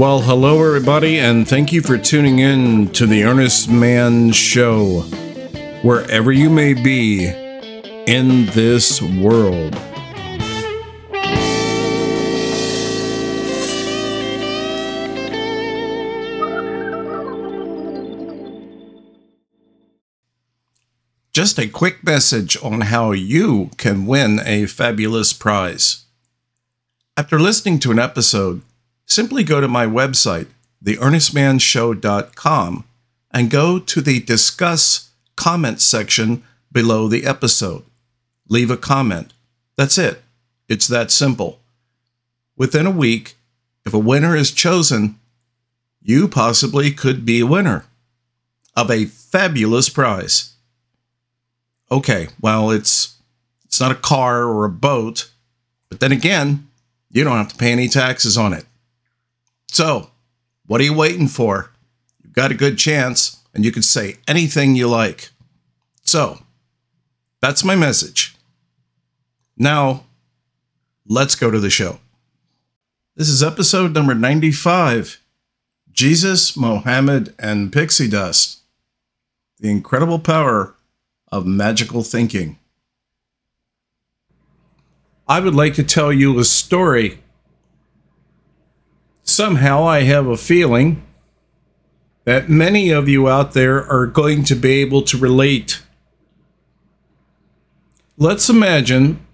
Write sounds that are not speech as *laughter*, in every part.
Well, hello, everybody, and thank you for tuning in to the Earnest Mann Show, wherever you may be in this world. Just a quick message on how you can win a fabulous prize. After listening to an episode, simply go to my website, theearnestmannshow.com, and go to the Discuss Comment section below the episode. Leave a comment. That's it. It's that simple. Within a week, if a winner is chosen, you possibly could be a winner of a fabulous prize. Okay, well, it's it's not a car or a boat, but then again, you don't have to pay any taxes on it. So, what are you waiting for? You've got a good chance, and you can say anything you like. So, that's my message. Now, let's go to the show. This is episode number 95 Jesus, Mohammed, and Pixie Dust. The incredible power of magical thinking. I would like to tell you a story. Somehow I have a feeling that many of you out there are going to be able to relate. Let's imagine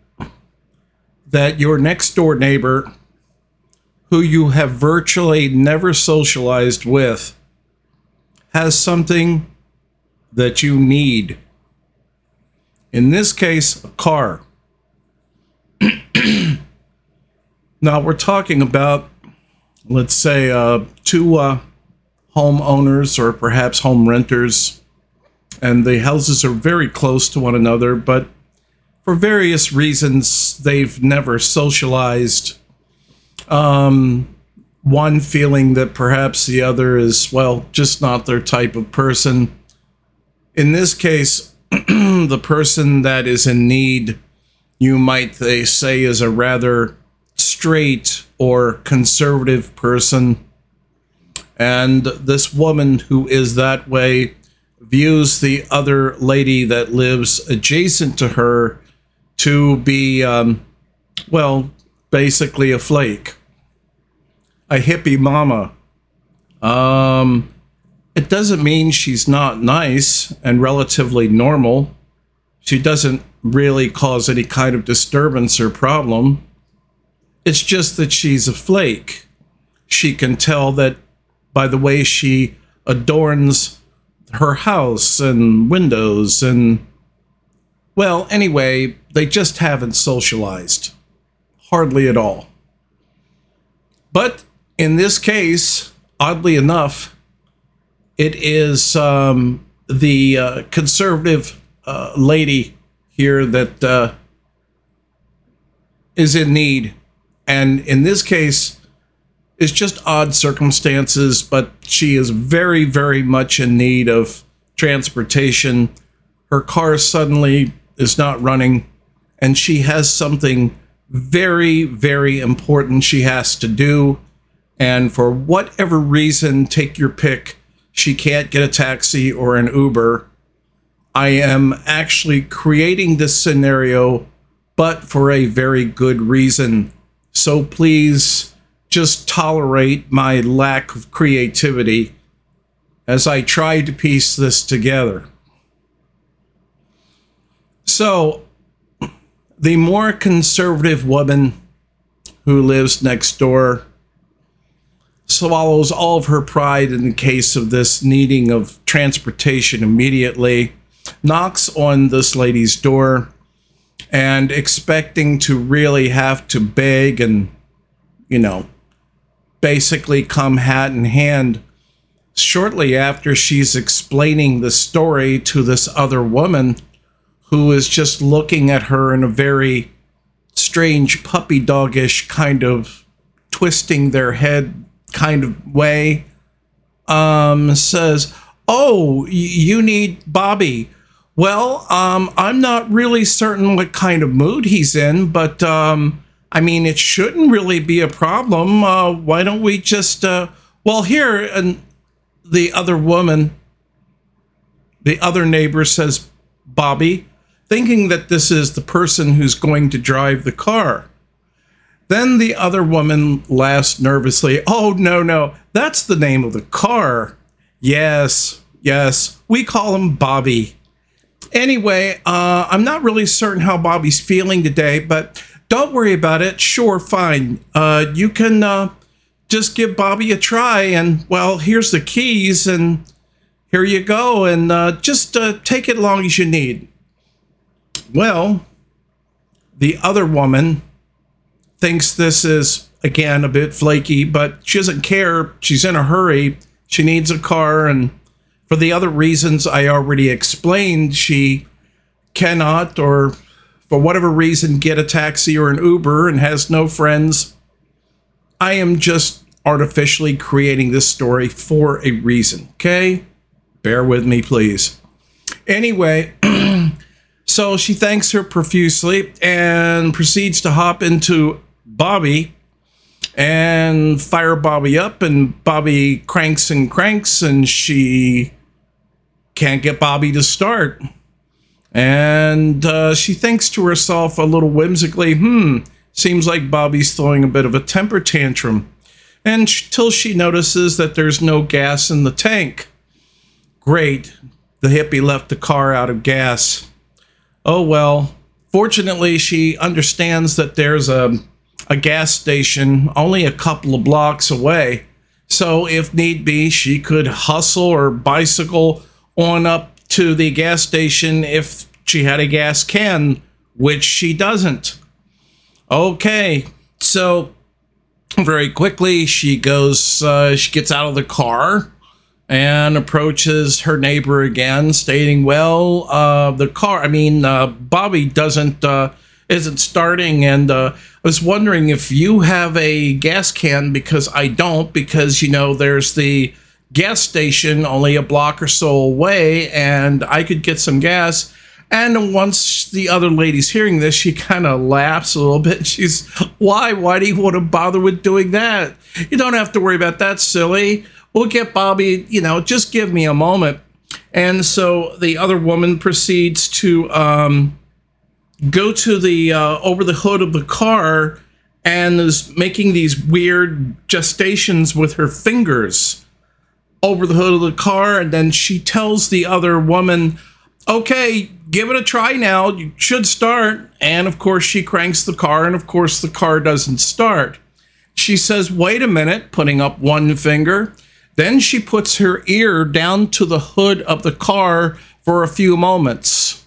that your next door neighbor, who you have virtually never socialized with, has something that you need. In this case, a car. *clears throat* now we're talking about, let's say, uh, two uh, homeowners or perhaps home renters, and the houses are very close to one another, but for various reasons, they've never socialized. Um, one feeling that perhaps the other is, well, just not their type of person. In this case, *clears throat* the person that is in need you might they say is a rather straight or conservative person. And this woman who is that way views the other lady that lives adjacent to her to be, um, well, basically a flake, a hippie mama. Um, it doesn't mean she's not nice and relatively normal. She doesn't really cause any kind of disturbance or problem. It's just that she's a flake. She can tell that by the way she adorns her house and windows and well, anyway, they just haven't socialized. Hardly at all. But in this case, oddly enough, it is um, the uh, conservative uh, lady here that uh, is in need. And in this case, it's just odd circumstances, but she is very, very much in need of transportation. Her car suddenly is not running, and she has something very, very important she has to do. And for whatever reason, take your pick, she can't get a taxi or an Uber I am actually creating this scenario, but for a very good reason. So please just tolerate my lack of creativity as I try to piece this together. So, the more conservative woman who lives next door swallows all of her pride in the case of this needing of transportation immediately knocks on this lady's door and expecting to really have to beg and, you know, basically come hat in hand. Shortly after she's explaining the story to this other woman who is just looking at her in a very strange puppy dogish kind of twisting their head kind of way, um, says, Oh, you need Bobby. Well, um, I'm not really certain what kind of mood he's in, but um, I mean, it shouldn't really be a problem. Uh, why don't we just, uh, well, here, and the other woman, the other neighbor says, Bobby, thinking that this is the person who's going to drive the car. Then the other woman laughs nervously. Oh, no, no, that's the name of the car. Yes, yes, we call him Bobby. Anyway, uh, I'm not really certain how Bobby's feeling today, but don't worry about it. Sure, fine. Uh, you can uh, just give Bobby a try, and well, here's the keys, and here you go, and uh, just uh, take it long as you need. Well, the other woman thinks this is again a bit flaky, but she doesn't care. She's in a hurry. She needs a car, and for the other reasons I already explained, she cannot or for whatever reason get a taxi or an Uber and has no friends. I am just artificially creating this story for a reason, okay? Bear with me, please. Anyway, *clears throat* so she thanks her profusely and proceeds to hop into Bobby and fire Bobby up, and Bobby cranks and cranks, and she can't get Bobby to start. And uh, she thinks to herself a little whimsically, hmm, seems like Bobby's throwing a bit of a temper tantrum. And until she notices that there's no gas in the tank. Great, the hippie left the car out of gas. Oh well. Fortunately, she understands that there's a, a gas station only a couple of blocks away. So, if need be, she could hustle or bicycle on up to the gas station if she had a gas can, which she doesn't. Okay, so very quickly she goes, uh, she gets out of the car and approaches her neighbor again, stating, "Well, uh, the car. I mean, uh, Bobby doesn't uh, isn't starting, and uh, was wondering if you have a gas can because I don't. Because you know, there's the gas station only a block or so away, and I could get some gas. And once the other lady's hearing this, she *laughs* kind of laughs a little bit. She's, why? Why do you want to bother with doing that? You don't have to worry about that, silly. We'll get Bobby, you know, just give me a moment. And so the other woman proceeds to um, go to the uh, over the hood of the car and is making these weird gestations with her fingers over the hood of the car, and then she tells the other woman, "Okay, give it a try now. You should start." And of course, she cranks the car, and of course, the car doesn't start. She says, "Wait a minute," putting up one finger. Then she puts her ear down to the hood of the car for a few moments.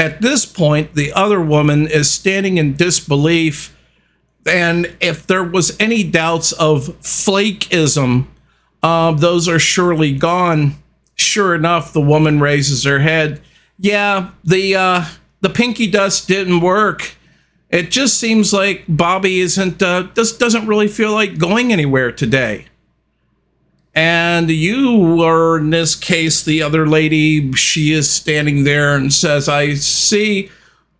At this point, the other woman is standing in disbelief. And if there was any doubts of flakeism, uh, those are surely gone. Sure enough, the woman raises her head. Yeah, the uh, the pixie dust didn't work. It just seems like Bobby isn't uh, just doesn't really feel like going anywhere today. And you are in this case the other lady. She is standing there and says, "I see."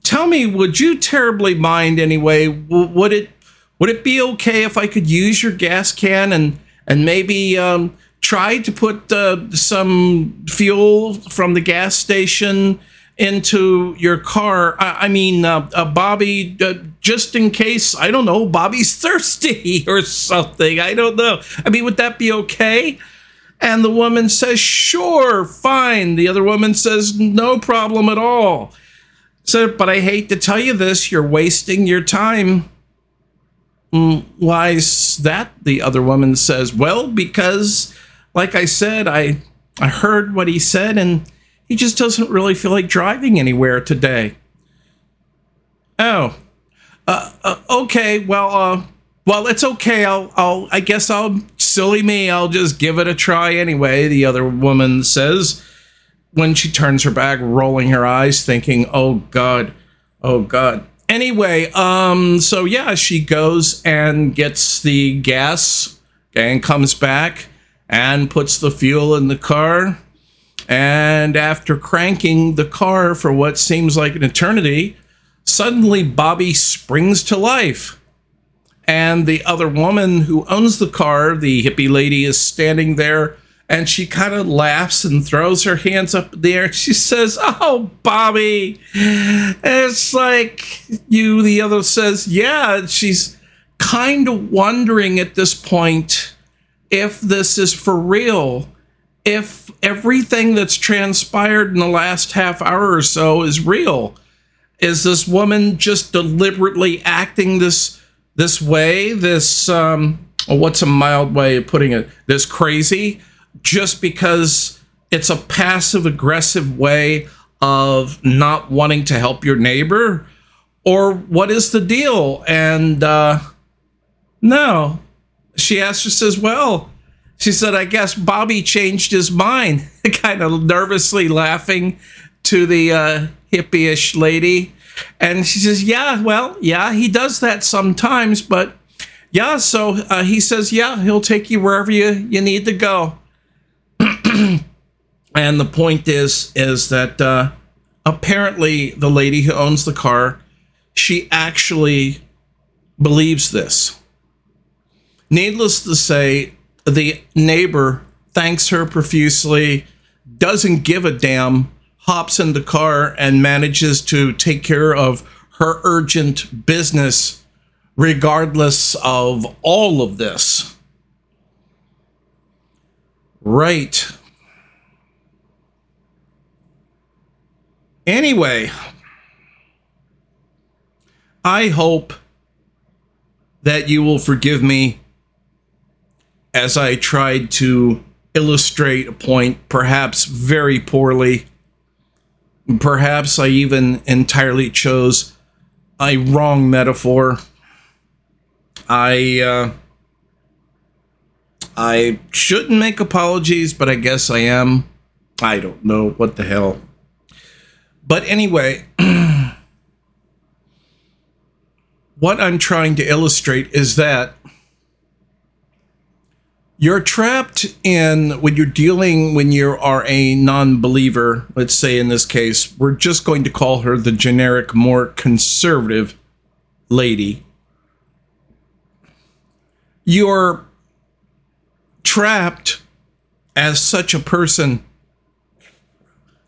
Tell me, would you terribly mind anyway? would it would it be okay if I could use your gas can and and maybe um, try to put uh, some fuel from the gas station into your car. I, I mean, uh, uh, Bobby, uh, just in case, I don't know, Bobby's *laughs* thirsty or something. I don't know. I mean, would that be okay? And the woman says, sure, fine. The other woman says, no problem at all. So, but I hate to tell you this, you're wasting your time. Mm, why is that? The other woman says, Well, because, like I said, I, I heard what he said, and he just doesn't really feel like driving anywhere today. Oh, uh, uh, okay. Well, uh, well, it's okay. I'll, I'll, I guess I'll, silly me, I'll just give it a try anyway. The other woman says when she turns her back, rolling her eyes, thinking, oh God, oh God. Anyway, um, so yeah, she goes and gets the gas and comes back and puts the fuel in the car. And after cranking the car for what seems like an eternity, suddenly Bobby springs to life. And the other woman who owns the car, the hippie lady, is standing there and she kind of laughs and throws her hands up in the air. She says, Oh, Bobby. And It's like you, the other says, Yeah. she's kind of wondering at this point if this is for real. If everything that's transpired in the last half hour or so is real. Is this woman just deliberately acting this this way? This um what's a mild way of putting it? This crazy? just because it's a passive aggressive way of not wanting to help your neighbor or what is the deal and uh no she asked her says well she said i guess bobby changed his mind. *laughs* Kind of nervously laughing to the uh hippie-ish lady. And she says yeah well yeah he does that sometimes but yeah so uh, he says yeah he'll take you wherever you you need to go. *clears throat* And the point is is that uh, apparently the lady who owns the car she actually believes this. Needless to say the neighbor thanks her profusely doesn't give a damn hops in the car and manages to take care of her urgent business regardless of all of this. Right. Anyway, I hope that you will forgive me as I tried to illustrate a point, perhaps very poorly. Perhaps I even entirely chose a wrong metaphor. I uh, I shouldn't make apologies, but I guess I am. I don't know what the hell. But anyway, *clears throat* what I'm trying to illustrate is that you're trapped in when you're dealing when you are a non-believer let's say in this case we're just going to call her the generic more conservative lady you're trapped as such a person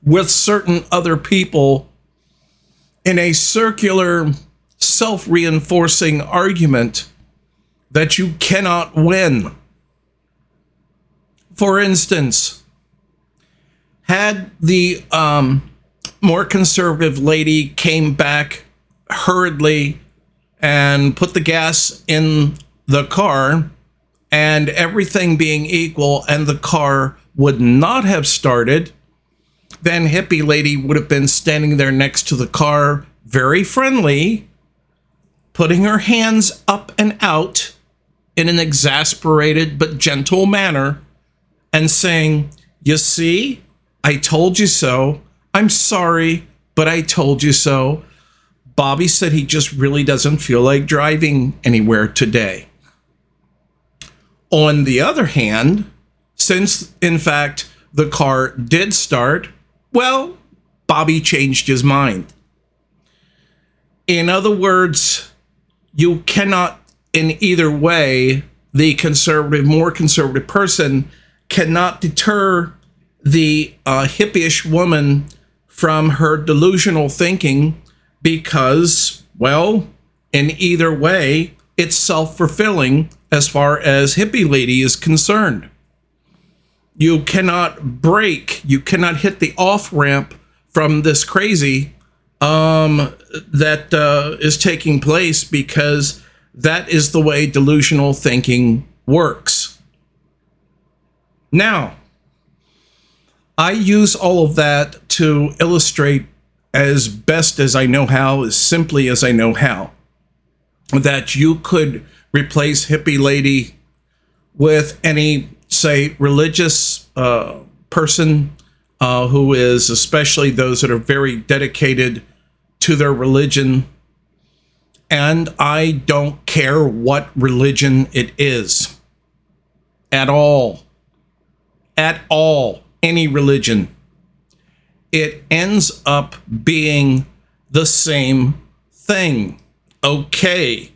with certain other people in a circular, self reinforcing argument that you cannot win. For instance, had the um, more conservative lady came back hurriedly and put the gas in the car, and everything being equal, and the car would not have started then hippie lady would have been standing there next to the car, very friendly, putting her hands up and out in an exasperated but gentle manner and saying, You see, I told you so. I'm sorry, but I told you so. Bobby said he just really doesn't feel like driving anywhere today. On the other hand, since in fact the car did start, well, Bobby changed his mind. In other words, you cannot, in either way, the conservative, more conservative person cannot deter the uh, woman from her delusional thinking because, well, in either way, it's self fulfilling as far as hippie lady is concerned you cannot break, you cannot hit the off ramp from this crazy um, that uh, is taking place because that is the way delusional thinking works. Now, I use all of that to illustrate as best as I know how, as simply as I know how, that you could replace hippie lady with any say religious uh, person uh, who is especially those that are very dedicated to their religion. And i don't care what religion it is at all at all any religion it ends up being the same thing okay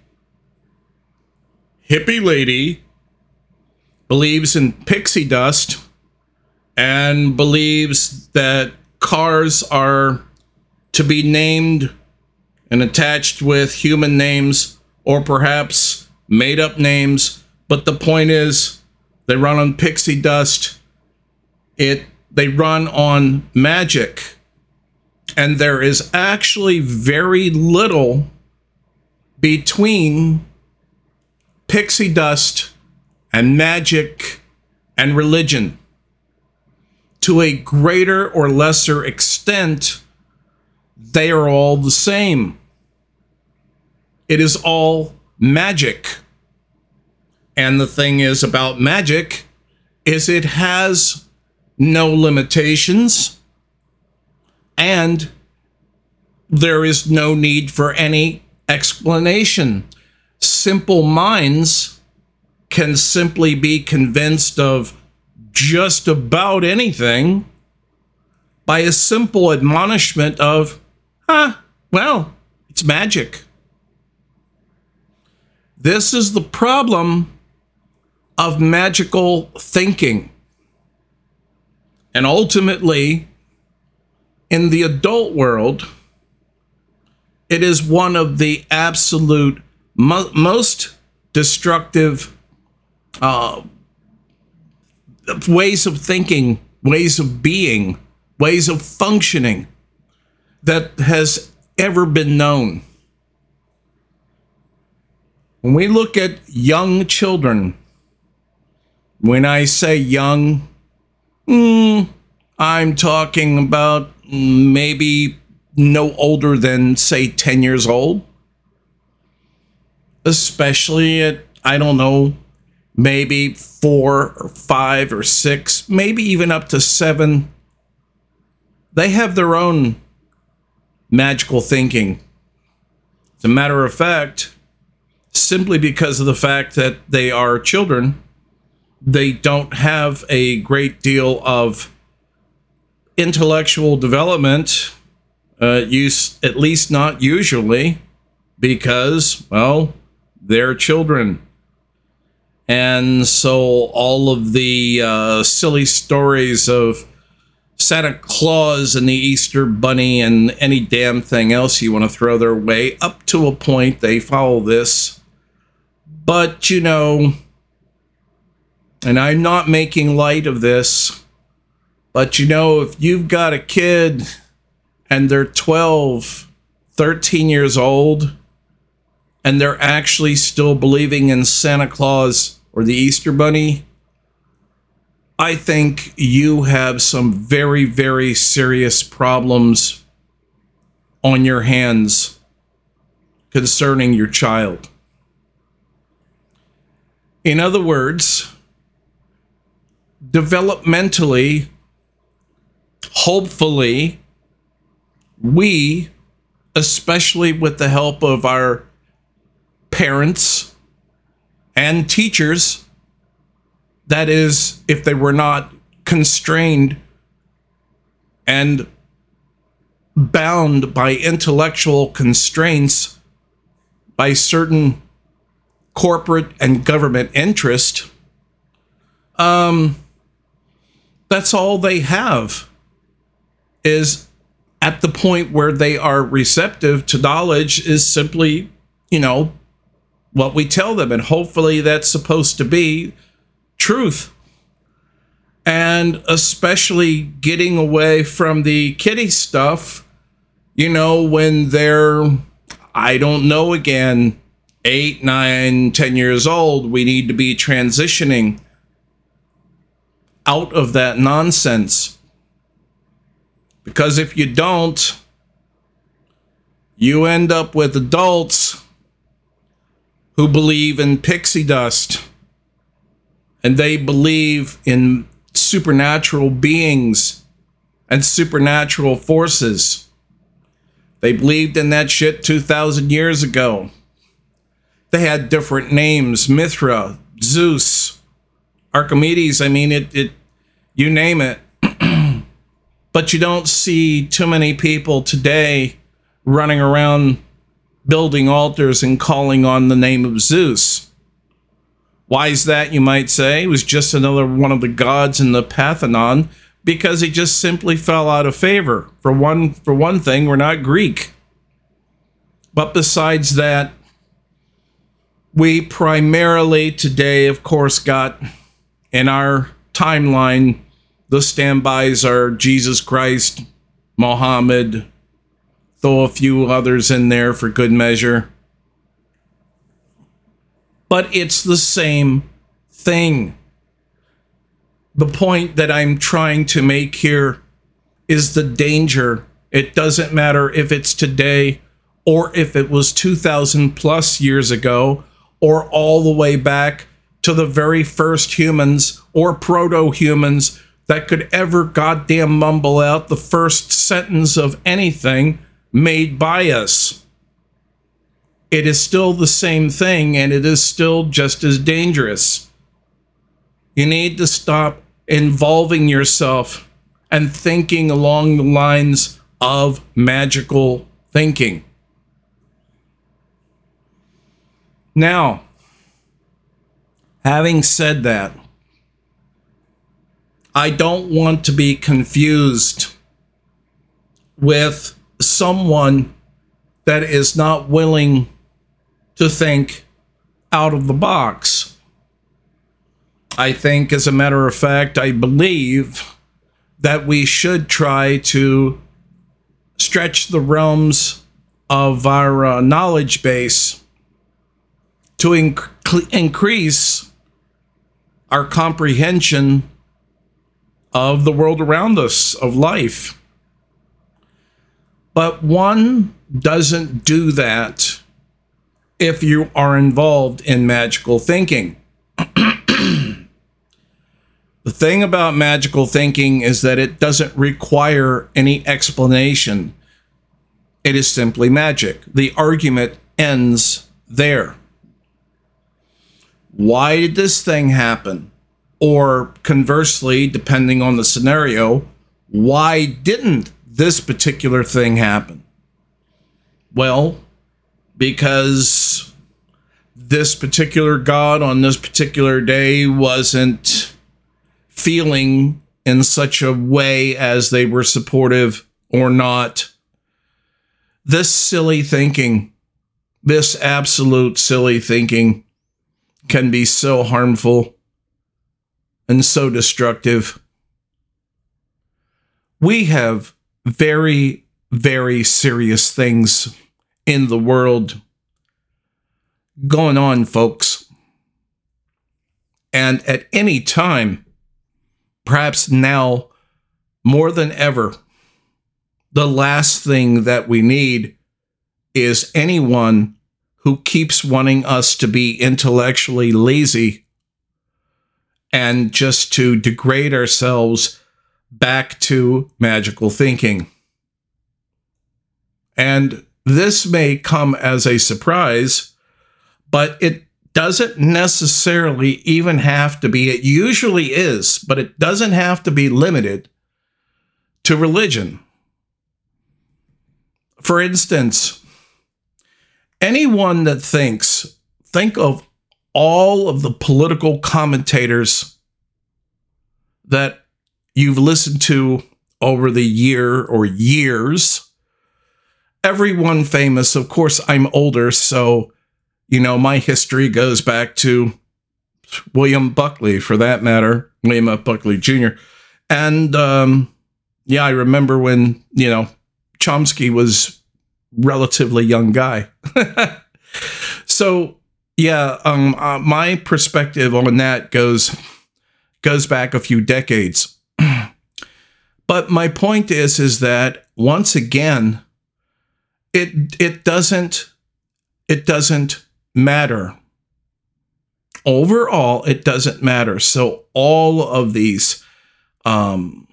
hippie lady believes in pixie dust and believes that cars are to be named and attached with human names or perhaps made up names. But the point is, they run on pixie dust. It they run on magic. And there is actually very little between pixie dust and magic and religion. To a greater or lesser extent, they are all the same. It is all magic. And the thing is about magic is it has no limitations and there is no need for any explanation. Simple minds can simply be convinced of just about anything by a simple admonishment of, ah, well, it's magic. This is the problem of magical thinking. And ultimately, in the adult world, it is one of the absolute mo- most destructive uh, ways of thinking, ways of being, ways of functioning that has ever been known. When we look at young children, when I say young, mm, I'm talking about maybe no older than, say, 10 years old. Especially at, I don't know, maybe four or five or six, maybe even up to seven. They have their own magical thinking. As a matter of fact, simply because of the fact that they are children, they don't have a great deal of intellectual development uh, use at least not usually because well they're children. And so all of the uh, silly stories of Santa Claus and the Easter Bunny and any damn thing else you want to throw their way up to a point they follow this. But you know and I'm not making light of this but you know if you've got a kid and they're 12, 13 years old, and they're actually still believing in Santa Claus or the Easter Bunny, I think you have some very, very serious problems on your hands concerning your child. In other words, developmentally, hopefully, we, especially with the help of our parents and teachers, that is, if they were not constrained and bound by intellectual constraints by certain corporate and government interest, um, that's all they have is at the point where they are receptive to knowledge is simply, you know, what we tell them. And hopefully that's supposed to be truth. And especially getting away from the kiddie stuff, you know, when they're, I don't know again, eight, nine, ten years old, we need to be transitioning out of that nonsense because if you don't, you end up with adults who believe in pixie dust and they believe in supernatural beings and supernatural forces. They believed in that shit 2,000 years ago. They had different names Mithra, Zeus, Archimedes. I mean, it, it you name it *clears throat* but you don't see too many people today running around building altars and calling on the name of Zeus. Why is that, you might say? He was just another one of the gods in the Parthenon because he just simply fell out of favor. For one, for one thing, we're not Greek. But besides that, we primarily today, of course, got in our timeline the standbys are Jesus Christ, Mohammed, throw a few others in there for good measure. But it's the same thing. The point that I'm trying to make here is the danger. It doesn't matter if it's today or if it was 2000 plus years ago or all the way back to the very first humans or proto humans that could ever goddamn mumble out the first sentence of anything made by us. It is still the same thing and it is still just as dangerous. You need to stop involving yourself and thinking along the lines of magical thinking. Now, having said that, I don't want to be confused with someone that is not willing to think out of the box. I think, as a matter of fact, I believe that we should try to stretch the realms of our uh, knowledge base to inc- increase our comprehension of the world around us, of life. But one doesn't do that if you are involved in magical thinking. *clears throat* the thing about magical thinking is that it doesn't require any explanation. It is simply magic. The argument ends there why did this thing happen? Or conversely, depending on the scenario, why didn't this particular thing happen? Well, because this particular god on this particular day wasn't feeling in such a way as they were supportive or not. This silly thinking, this absolute silly thinking can be so harmful and so destructive. We have very, very serious things in the world going on, folks. And at any time, perhaps now more than ever, the last thing that we need is anyone who keeps wanting us to be intellectually lazy and just to degrade ourselves back to magical thinking. And this may come as a surprise, but it doesn't necessarily even have to be. It usually is, but it doesn't have to be limited to religion. For instance, anyone that thinks, think of all of the political commentators that you've listened to over the year or years. Everyone famous. Of course, I'm older, so, you know, my history goes back to William Buckley, for that matter, William F. Buckley Jr. And, um, yeah, I remember when, you know, Chomsky was relatively young guy. *laughs* so yeah, um, uh, my perspective on that goes goes back a few decades. *clears throat* but my point is is that once again, it it doesn't it doesn't matter. Overall, it doesn't matter. So all of these um,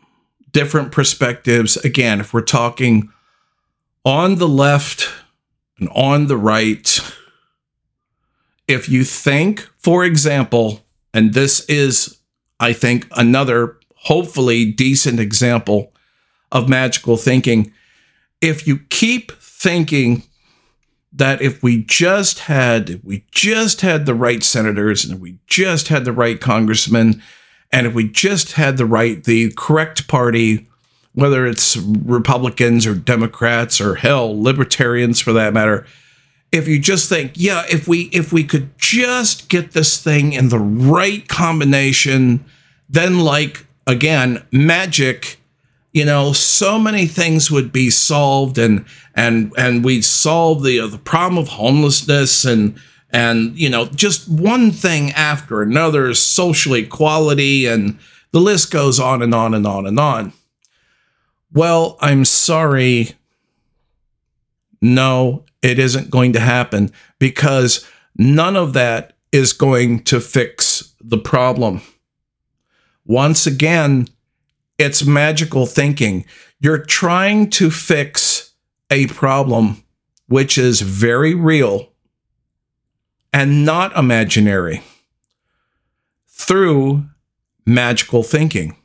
different perspectives, again, if we're talking on the left and on the right, if you think, for example, and this is, I think, another hopefully decent example of magical thinking, if you keep thinking that if we just had if we just had the right senators and if we just had the right congressmen and if we just had the right the correct party whether it's republicans or democrats or hell libertarians for that matter if you just think yeah if we if we could just get this thing in the right combination then like again magic you know so many things would be solved and and and we'd solve the uh, the problem of homelessness and and you know just one thing after another social equality and the list goes on and on and on and on well i'm sorry no it isn't going to happen because none of that is going to fix the problem once again it's magical thinking. You're trying to fix a problem which is very real and not imaginary through magical thinking.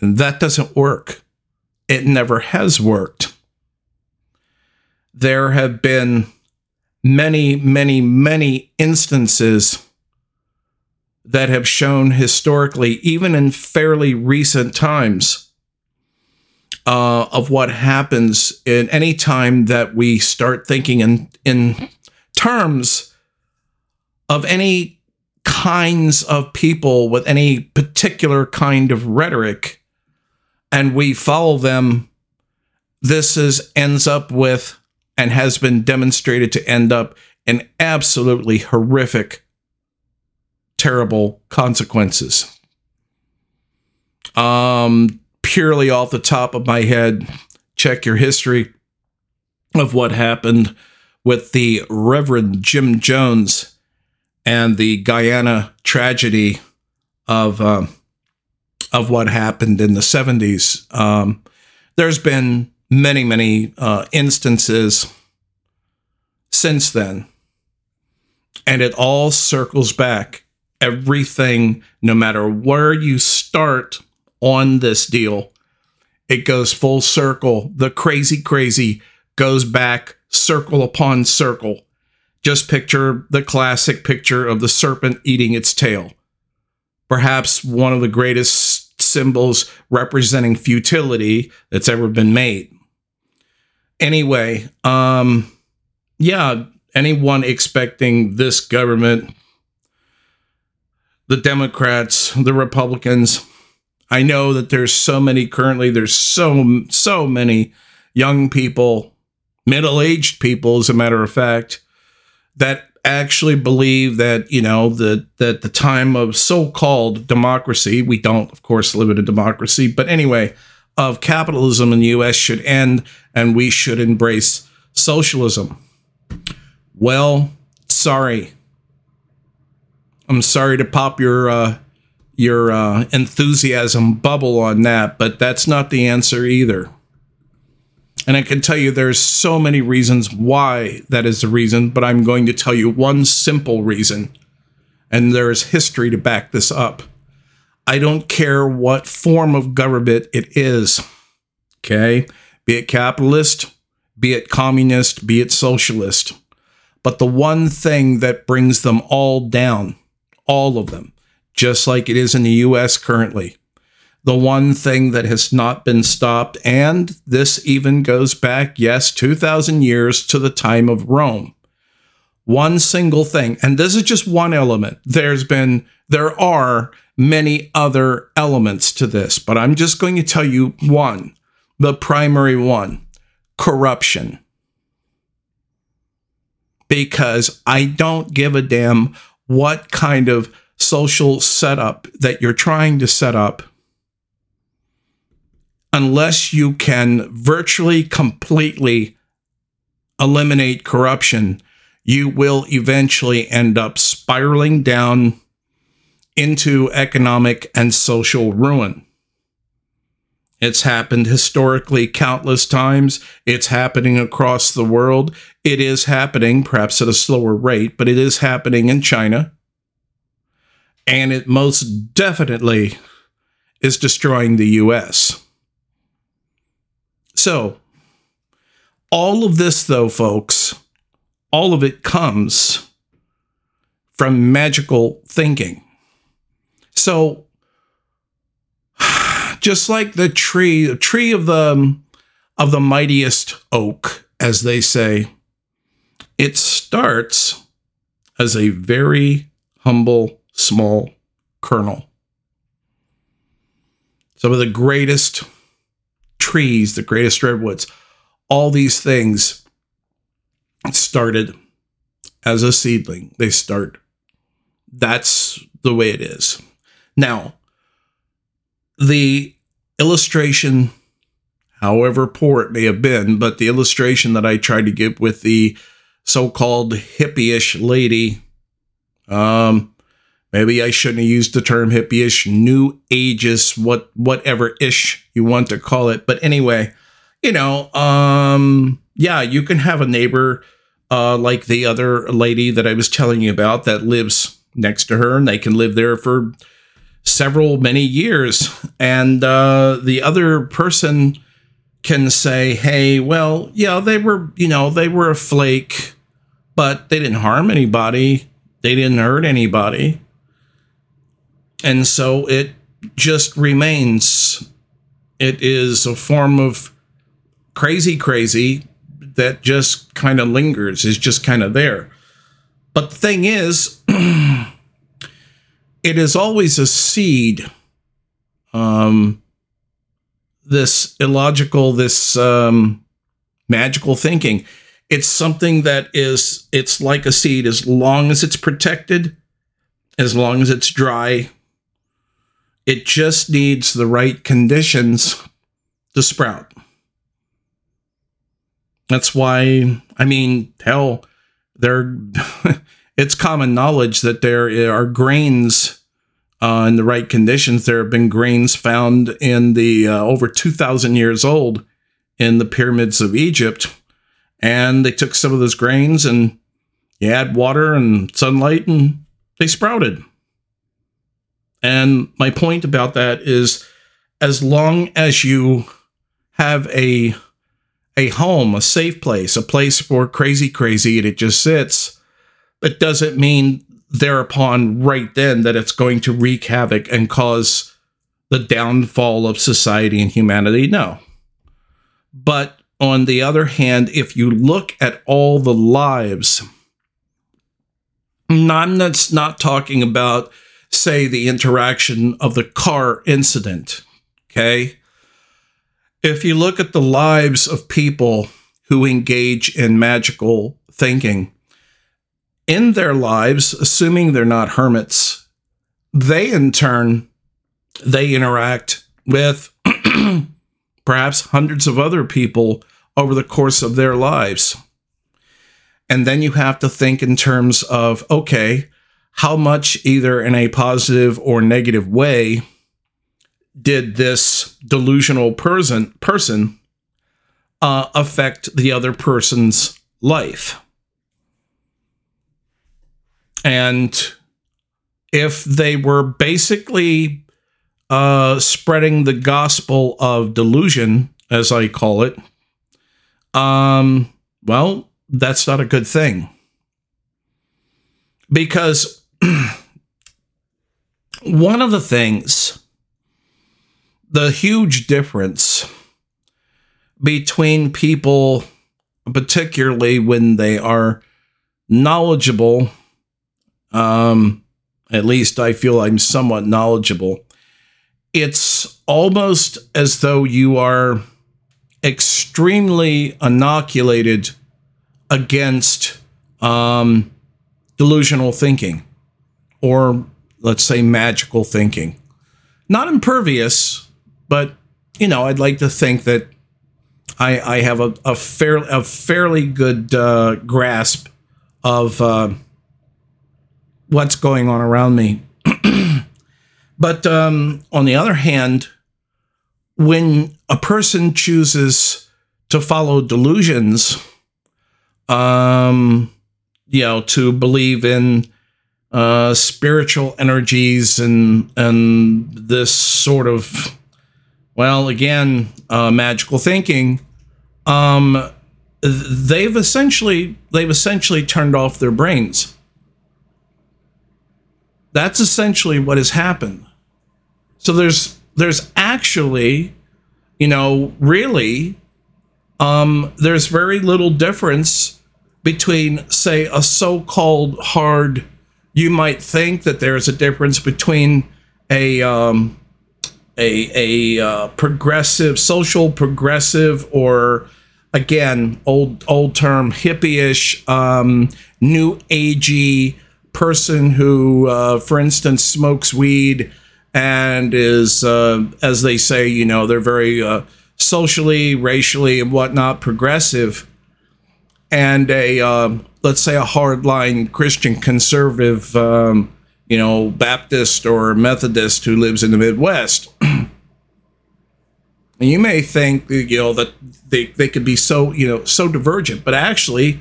That doesn't work. It never has worked. There have been many, many, many instances that have shown historically, even in fairly recent times, uh, of what happens in any time that we start thinking in in terms of any kinds of people with any particular kind of rhetoric, and we follow them. This is ends up with and has been demonstrated to end up in absolutely horrific terrible consequences. Um, purely off the top of my head, check your history of what happened with the Reverend Jim Jones and the Guyana tragedy of uh, of what happened in the 70s. Um, there's been many, many uh, instances since then, and it all circles back everything, no matter where you start on this deal, it goes full circle. The crazy, crazy goes back circle upon circle. Just picture the classic picture of the serpent eating its tail. Perhaps one of the greatest symbols representing futility that's ever been made. Anyway, um, yeah, anyone expecting this government the Democrats, the Republicans. I know that there's so many currently, there's so, so many young people, middle aged people, as a matter of fact, that actually believe that, you know, that, that the time of so called democracy, we don't, of course, live in a democracy, but anyway, of capitalism in the US should end and we should embrace socialism. Well, sorry I'm sorry to pop your uh, your uh, enthusiasm bubble on that, but that's not the answer either. And I can tell you there's so many reasons why that is the reason, but I'm going to tell you one simple reason. And there is history to back this up. I don't care what form of government it is. Okay? Be it capitalist, be it communist, be it socialist. But the one thing that brings them all down all of them, just like it is in the US currently. The one thing that has not been stopped, and this even goes back, yes, 2,000 years to the time of Rome. One single thing, and this is just one element. There's been, there are many other elements to this, but I'm just going to tell you one, the primary one corruption. Because I don't give a damn what kind of social setup that you're trying to set up unless you can virtually completely eliminate corruption, you will eventually end up spiraling down into economic and social ruin. It's happened historically countless times. It's happening across the world. It is happening, perhaps at a slower rate, but it is happening in China. And it most definitely is destroying the US. So, all of this, though, folks, all of it comes from magical thinking. So, *sighs* just like the tree, the tree of the of the mightiest oak, as they say, it starts as a very humble, small kernel. Some of the greatest trees, the greatest redwoods, all these things started as a seedling. They start. That's the way it is. Now, the illustration, however poor it may have been, but the illustration that I tried to give with the so-called hippie-ish lady, um, maybe I shouldn't have used the term hippie-ish, new ageist, what whatever ish you want to call it. But anyway, you know, um, yeah, you can have a neighbor uh, like the other lady that I was telling you about that lives next to her, and they can live there for several many years, and uh, the other person can say, "Hey, well, yeah, they were, you know, they were a flake, but they didn't harm anybody, they didn't hurt anybody." And so it just remains. It is a form of crazy, crazy that just kind of lingers, is just kind of there. But the thing is, *clears throat* it is always a seed. Um, this illogical, this um, magical thinking. It's something that is, it's like a seed as long as it's protected, as long as it's dry. It just needs the right conditions to sprout. That's why, I mean, hell, there, *laughs* it's common knowledge that there are grains uh, in the right conditions. There have been grains found in the uh, over 2,000 years old in the pyramids of Egypt. And they took some of those grains and you add water and sunlight and they sprouted. And my point about that is as long as you have a a home, a safe place, a place for crazy crazy and it just sits, it doesn't mean thereupon right then that it's going to wreak havoc and cause the downfall of society and humanity. No. But on the other hand, if you look at all the lives, I'm not, not talking about, say, the interaction of the car incident. Okay if you look at the lives of people who engage in magical thinking, in their lives, assuming they're not hermits, they in turn they interact with *clears throat* perhaps hundreds of other people over the course of their lives. And then you have to think in terms of okay, how much either in a positive or negative way did this delusional person person uh, affect the other person's life? And if they were basically uh, spreading the gospel of delusion, as I call it, um, well, that's not a good thing. Because *clears throat* one of the things the huge difference between people, particularly when they are knowledgeable, um, at least I feel I'm somewhat knowledgeable. It's almost as though you are extremely inoculated against um, delusional thinking or let's say magical thinking. Not impervious, but you know, I'd like to think that I, I have a, a fair a fairly good uh, grasp of uh, what's going on around me. *clears throat* but um, on the other hand, when a person chooses to follow delusions, um, you know, to believe in uh, spiritual energies and and this sort of well, again, uh, magical thinking. Um, they've essentially they've essentially turned off their brains. That's essentially what has happened. So there's there's actually, you know, really, um, there's very little difference between, say, a so-called hard. You might think that there's a difference between a um, a a uh, progressive, social progressive, or again, old old term hippie-ish, um, new agey person who, uh, for instance, smokes weed and is, uh, as they say, you know, they're very uh, socially, racially, and whatnot progressive, and a uh, let's say a hardline Christian conservative, um, you know, Baptist or Methodist who lives in the Midwest. *clears throat* and you may think you know that they, they could be so you know so divergent but actually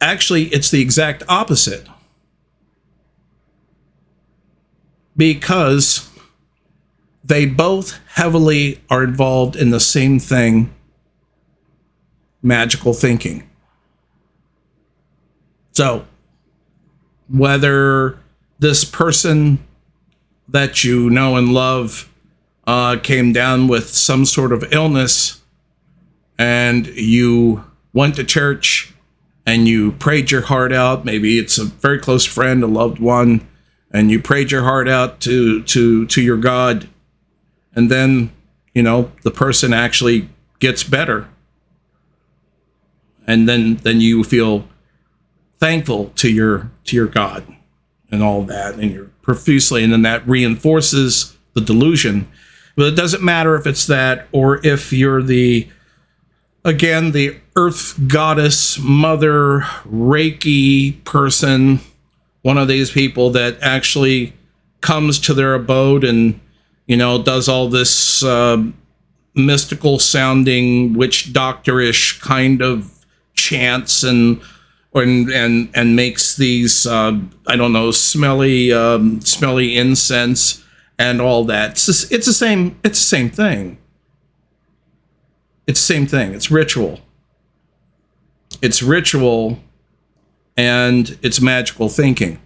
actually it's the exact opposite because they both heavily are involved in the same thing magical thinking. So, whether this person that you know and love uh, came down with some sort of illness and you went to church and you prayed your heart out, maybe it's a very close friend, a loved one, and you prayed your heart out to to to your God and then you know the person actually gets better. And then then you feel thankful to your to your god and all that. And you're profusely and then that reinforces the delusion. But it doesn't matter if it's that or if you're the again the earth goddess mother reiki person one of these people that actually comes to their abode and you know, does all this uh, mystical sounding witch doctorish kind of chants and and and and makes these uh, I don't know smelly um, smelly incense and all that. It's just, it's the same. It's the same thing. It's the same thing. It's ritual. It's ritual, and it's magical thinking.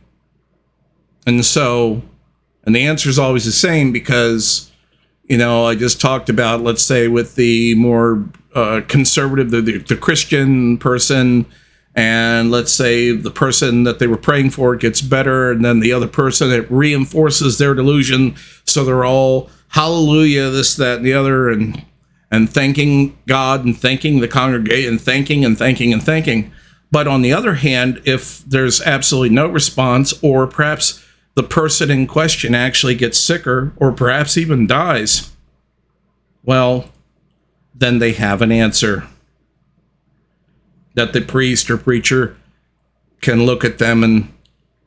And so and the answer is always the same because, you know, I just talked about, let's say, with the more uh, conservative, the, the, the Christian person, and let's say the person that they were praying for gets better, and then the other person, it reinforces their delusion. So they're all hallelujah, this, that, and the other, and and thanking God and thanking the congregation and thanking and thanking and thanking. But on the other hand, if there's absolutely no response, or perhaps the person in question actually gets sicker or perhaps even dies, well, then they have an answer that the priest or preacher can look at them and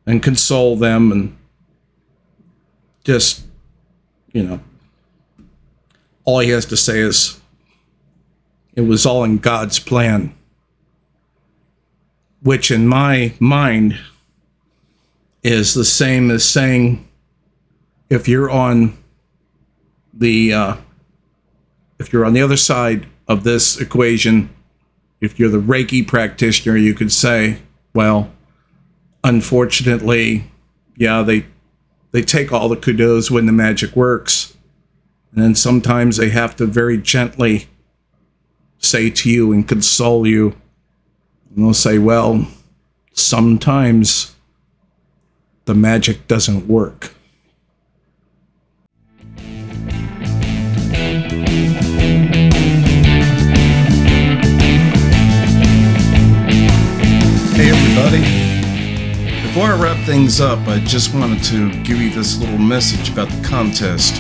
and console them and just you know all he has to say is it was all in God's plan which in my mind is the same as saying if you're on the uh, if you're on the other side of this equation, if you're the Reiki practitioner, you could say, well, unfortunately, yeah, they they take all the kudos when the magic works. And then sometimes they have to very gently say to you and console you. And they'll say, well, sometimes the magic doesn't work. Everybody. Before I wrap things up, I just wanted to give you this little message about the contest.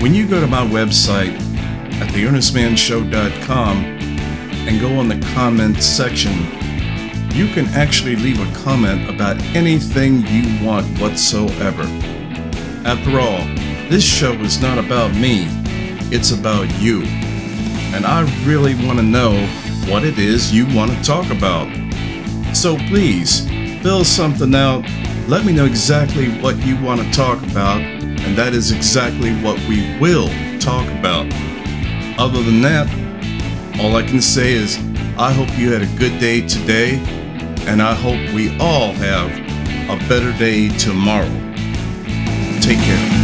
When you go to my website at theearnestmannshow.com and go on the comments section, you can actually leave a comment about anything you want whatsoever. After all, this show is not about me, it's about you. And I really want to know what it is you want to talk about. So please, fill something out, let me know exactly what you want to talk about, and that is exactly what we will talk about. Other than that, all I can say is I hope you had a good day today, and I hope we all have a better day tomorrow. Take care.